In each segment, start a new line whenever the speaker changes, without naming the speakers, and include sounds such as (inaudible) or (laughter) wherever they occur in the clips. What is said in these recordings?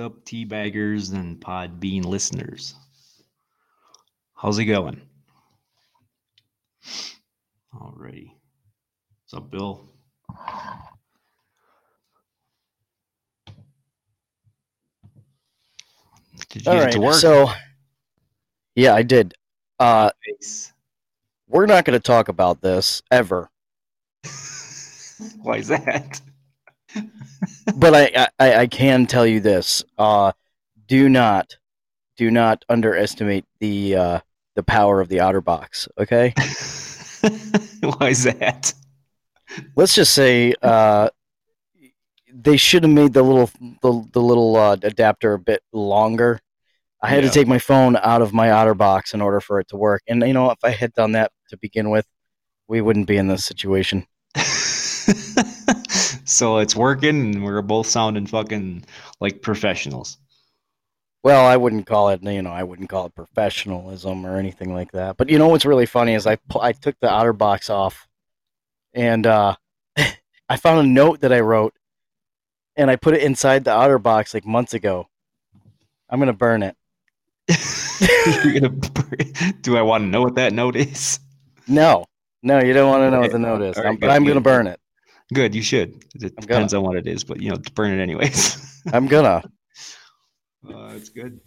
up, teabaggers and Podbean listeners? How's it going? Alrighty. What's up, Bill? Did you
All
get
right.
to work?
So, yeah, I did. Uh,
Nice.
we're not going to talk about this ever, (laughs)
Why is that?
But I, I, I can tell you this: uh, do not, do not underestimate the uh, the power of the OtterBox. Okay, (laughs)
Why is that?
let's just say uh, they should have made the little the, the little uh, adapter a bit longer. I had
Yeah.
to take my phone out of my OtterBox in order for it to work, and you know, if I had done that to begin with, we wouldn't be in this situation. (laughs)
so it's working, and we're both sounding fucking like professionals.
Well, I wouldn't call it, you know, I wouldn't call it professionalism or anything like that. But you know what's really funny is I I took the OtterBox off, and uh, (laughs) I found a note that I wrote, and I put it inside the OtterBox like months ago. I'm gonna burn it. (laughs)
You're gonna, do I want to know what that note is?
No, no, you don't want to know what the note is.
Right,
Um, but I'm gonna burn it.
Good, you should. It
I'm
depends on what it is, but you know, burn it anyways. (laughs)
I'm gonna.
uh, it's good.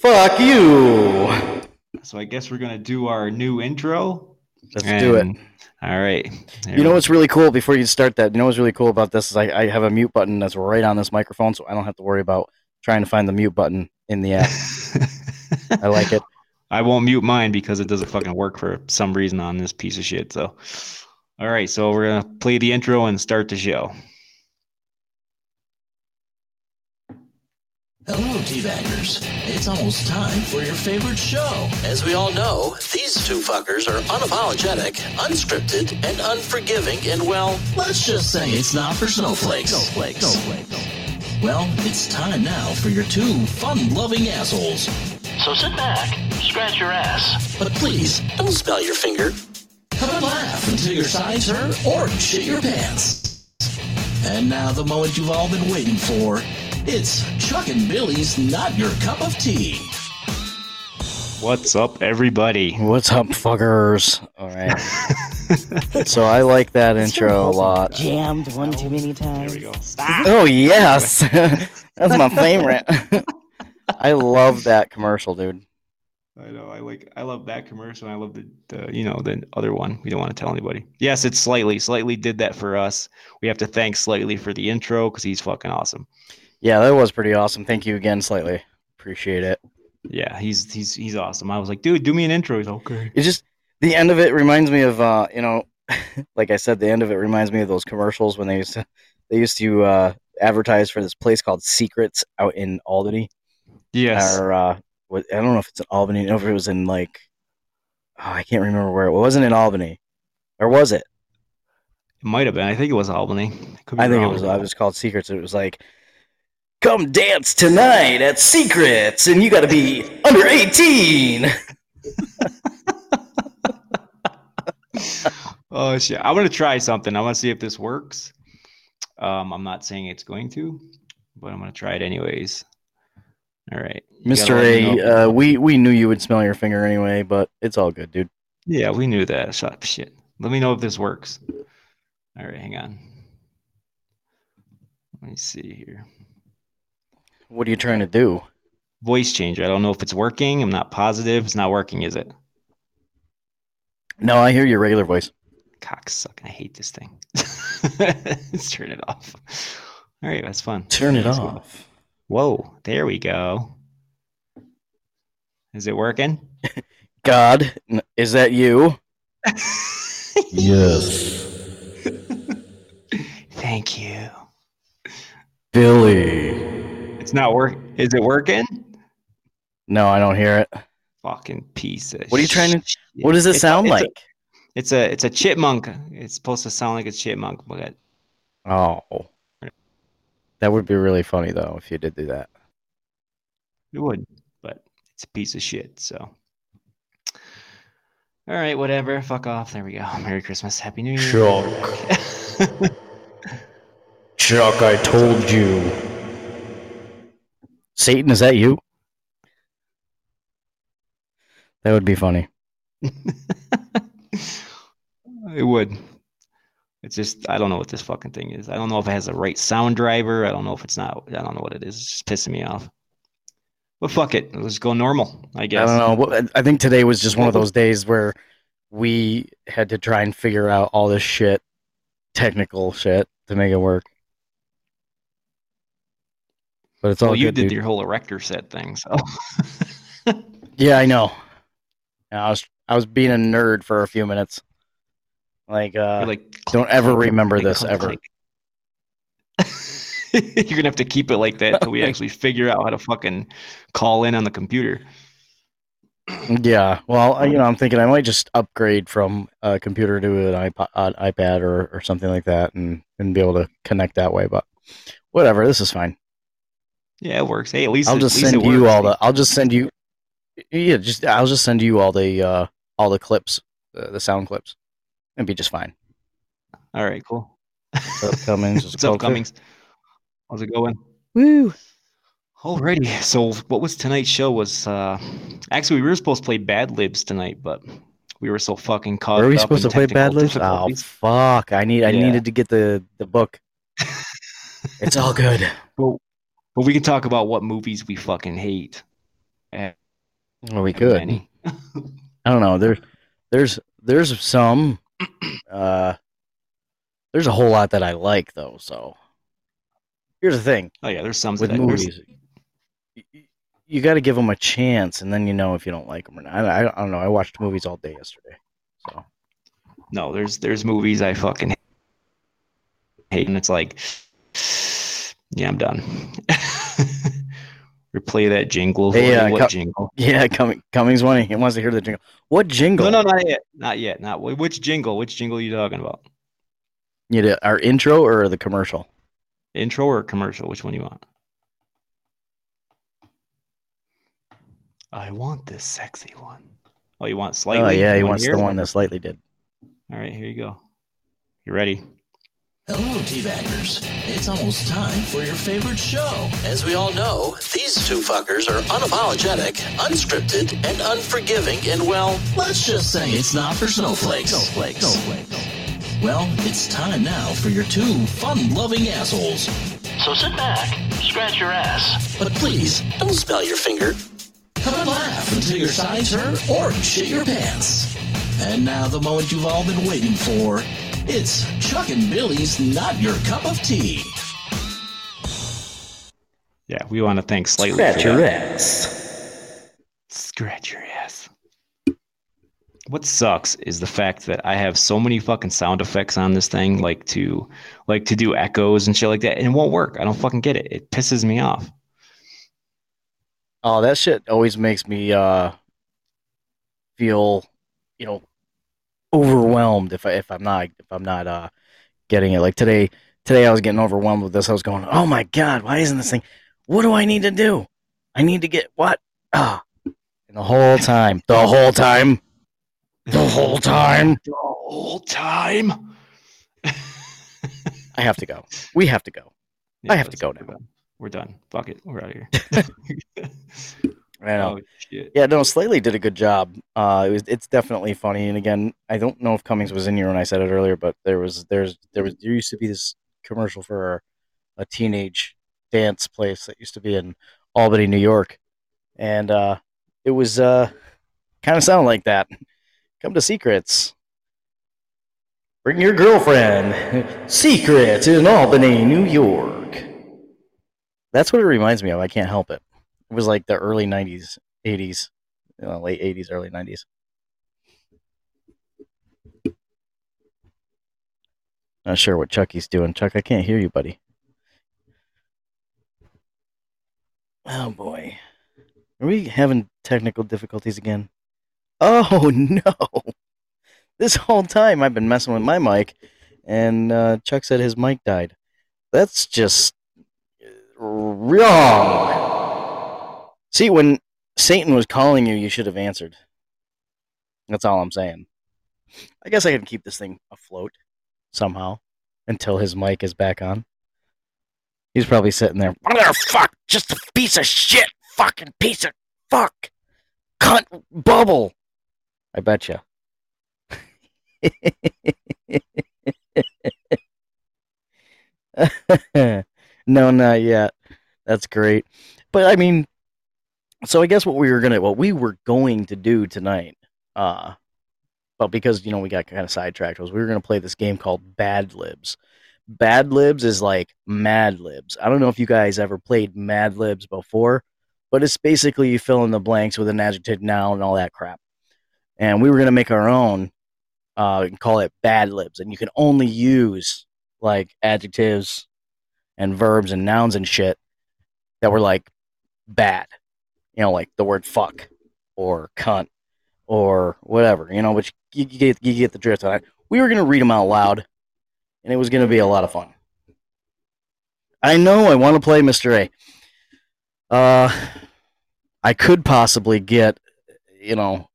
Fuck you.
So I guess we're gonna do our new intro.
Let's do it.
All right. There
You know what's really cool before you start that? You know what's really cool about this is I, I have a mute button that's right on this microphone, so I don't have to worry about trying to find the mute button in the app. (laughs) I like it.
I won't mute mine because it doesn't fucking work for some reason on this piece of shit. So, all right. So we're gonna play the intro and start the show.
Hello, Teabaggers. It's almost time for your favorite show. As we all know, these two fuckers are unapologetic, unscripted, and unforgiving, and well, let's just say it's not for snowflakes. Snowflakes. Snowflakes. Well, it's time now for your two fun-loving assholes. So sit back, scratch your ass, but please don't smell your finger. Have a laugh until your sides hurt or shit your pants. And now the moment you've all been waiting for. It's Chuck and Billy's Not Your Cup of Tea.
What's up, everybody?
What's up, fuckers? All right. (laughs) so I like that intro a lot.
Jammed one too many times.
There
times.
we go. Stop.
Oh yes, (laughs) that's my favorite. (laughs) I love that commercial, dude.
I know. I like. I love that commercial. and I love the, the, you know, the other one. We don't want to tell anybody. Yes, it's slightly. Slightly did that for us. We have to thank Slightly for the intro because he's fucking awesome.
Yeah, that was pretty awesome. Thank you again, slightly. Appreciate it.
Yeah, he's he's he's awesome. I was like, dude, do me an intro. He's okay.
It's just the end of it reminds me of uh, you know, (laughs) like I said, the end of it reminds me of those commercials when they used to they used to uh, advertise for this place called Secrets out in Albany.
Yes.
Or uh, what, I don't know if it's in Albany. I don't know if it was in like oh, I can't remember where it, was. it wasn't in Albany, or was it?
It might have been. I think it was Albany. Could be
I think it was. I was called Secrets. It was like, come dance tonight at Secrets, and you got to be (laughs) under eighteen. (laughs)
Oh shit! I'm gonna try something. I'm gonna see if this works. Um, I'm not saying it's going to, but I'm gonna try it anyways. All right,
Mister
gotta let me
A, uh, we we knew you would smell your finger anyway, but it's all good, dude.
yeah, we knew that. Shut up, shit. Let me know if this works. All right, hang on. Let me see here.
What are you trying to do?
Voice changer. I don't know if it's working. I'm not positive. It's not working, is it?
No, I hear your regular voice.
Cock Cocksucking. I hate this thing. Let's (laughs) turn it off. All right, that's fun.
Turn it off.
Whoa, there we go. Is it working? (laughs)
God, is that you? (laughs)
Yes. (laughs)
Thank you.
Billy.
It's not work. Is it working?
No, I don't hear it.
Fucking piece of.
What are you trying to-
shit.
What does it
It's a-
sound
it's a-
like?
it's a it's a chipmunk. It's supposed to sound like a chipmunk, but
Oh, that would be really funny though if you did do that.
it would. But it's a piece of shit. So. All right, whatever. Fuck off. There we go. (laughs) Merry Christmas. Happy New Year.
Chuck, (laughs) Chuck, I told you. Satan, is that you? That would be funny. (laughs)
it would. It's just I don't know what this fucking thing is. I don't know if it has the right sound driver. I don't know if it's not. I don't know what it is. It's just pissing me off. But fuck it. Let's go normal. I guess.
I don't know. I think today was just one of those days where we had to try and figure out all this shit, technical shit, to make it work. But it's all
Well, you
good,
did
dude.
your whole erector set thing, so (laughs)
Yeah, I know. I was I was being a nerd for a few minutes. Like, uh,
like
don't ever remember
click,
this
click,
ever.
click. (laughs) You're gonna have to keep it like that until we actually figure out how to fucking call in on the computer.
Yeah, well, I- you know, I'm thinking I might just upgrade from a computer to an iPod, uh, iPad or, or something like that, and and be able to connect that way. But whatever, this is fine.
Yeah, it works. Hey, at least
I'll just
least
send you
works.
all the. I'll just send you. Yeah, just I'll just send you all the uh all the clips, uh, the sound clips, and be just fine.
All right, cool.
What's up, Cummings? Just
What's (laughs) up,
called Cliff.
Cummings? How's it going?
Woo!
Alrighty. So what was tonight's show was uh actually we were supposed to play Bad Libs tonight, but we were so fucking caught
Were we
up
supposed to play Bad Libs? Oh fuck! I need I
Yeah.
needed to get the the book. (laughs) It's all good.
But, but we can talk about what movies we fucking hate.
Well, we could. (laughs) I don't know. There's there's there's some uh there's a whole lot that I like though, so here's the thing
Oh yeah, there's some
with movies. y- y- You got to give them a chance and then you know if you don't like them or not. I, I, I don't know. I watched movies all day yesterday. So
No, there's there's movies I fucking hate, and it's like, yeah, I'm done. (laughs) Replay that jingle.
Hey,
What-
uh,
what jingle?
yeah, coming Cummings one. He wants to hear the jingle. What jingle?
No, no, not yet. Not yet. Not which jingle? Which jingle are you talking about?
You did our intro or the commercial?
Intro or commercial? Which one you want? I want this sexy one. Oh, you want slightly?
oh yeah, he wants
here?
the one that slightly did.
All right, here you go. You ready?
Hello, T-Baggers. It's almost time for your favorite show. As we all know, these two fuckers are unapologetic, unscripted, and unforgiving, and well, let's just say it's not for snowflakes. Snowflakes. Snowflakes. Well, it's time now for your two fun-loving assholes. So sit back, scratch your ass. But please, don't smell your finger. Come and laugh until your sides hurt or shit your pants. And now the moment you've all been waiting for. It's Chuck and Billy's Not Your Cup of Tea.
Yeah, we want to thank slightly. for
Scratch your
that.
ass.
Scratch your ass. What sucks is the fact that I have so many fucking sound effects on this thing, like to like to do echoes and shit like that, and it won't work. I don't fucking get it. It pisses me off.
Oh, that shit always makes me uh feel, you know, overwhelmed if I if I'm not if I'm not uh getting it. Like today today I was getting overwhelmed with this. I was going, "Oh my god, why isn't this thing What do I need to do? I need to get what?" Ah. And the whole time, the whole time, the whole time,
The whole time. (laughs)
I have to go. We have to go. I have to go now.
We're done. Fuck it. We're out of here. (laughs) (laughs)
I know.
oh.
Yeah, no, Slightly did a good job. Uh, it was it's definitely funny. And again, I don't know if Cummings was in here when I said it earlier, but there was there's there was there used to be this commercial for a teenage dance place that used to be in Albany, New York, and uh, it was uh, kind of sound like that. Come to Secrets. Bring your girlfriend. Secrets in Albany, New York. That's what it reminds me of. I can't help it. It was like the early '90s, '80s, you know, late '80s, early '90s. Not sure what Chucky's doing. Chuck, I can't hear you, buddy. Oh boy, are we having technical difficulties again? Oh (laughs) no! This whole time I've been messing with my mic, and uh, Chuck said his mic died. That's just wrong. See, when Satan was calling you, you should have answered. That's all I'm saying. I guess I can keep this thing afloat somehow until his mic is back on. He's probably sitting there. Motherfuck, just a piece of shit, fucking piece of fuck, cunt bubble. I bet you. (laughs) no, not yet. That's great. But I mean, so I guess what we were gonna, what we were going to do tonight, uh, but because you know we got kind of sidetracked, was we were gonna play this game called Bad Libs. Bad Libs is like Mad Libs. I don't know if you guys ever played Mad Libs before, but it's basically you fill in the blanks with an adjective, noun, and all that crap. And we were gonna make our own, uh, and call it Bad Libs, and you can only use like adjectives and verbs and nouns and shit that were like bad. You know, like the word fuck or cunt or whatever. You know, which you, you get you get the drift on it. We were gonna read them out loud, and it was gonna be a lot of fun. I know I want to play Mr. A. Uh, I could possibly get, you know,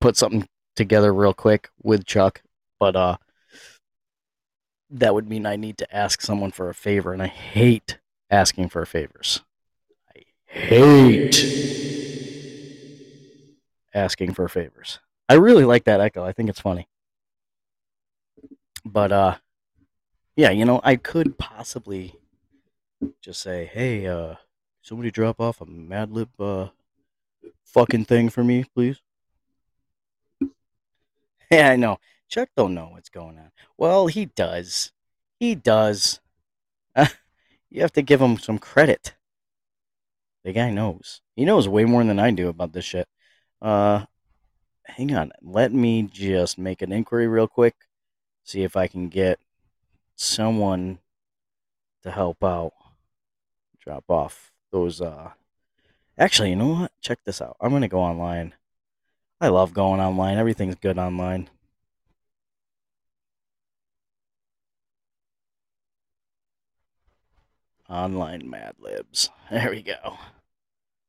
put something together real quick with Chuck, but uh, that would mean I need to ask someone for a favor, and I hate asking for favors. I hate asking for favors. I really like that echo. I think it's funny. But uh yeah, you know, I could possibly just say, "Hey, uh somebody drop off a Mad Lib uh fucking thing for me, please?" (laughs) Yeah, I know. Chuck don't know what's going on. Well, he does. He does. (laughs) you have to give him some credit. The guy knows. He knows way more than I do about this shit. Uh, hang on. Let me just make an inquiry real quick. See if I can get someone to help out. Drop off those. Uh, actually, you know what? Check this out. I'm gonna go online. I love going online. Everything's good online. Online Mad Libs. There we go.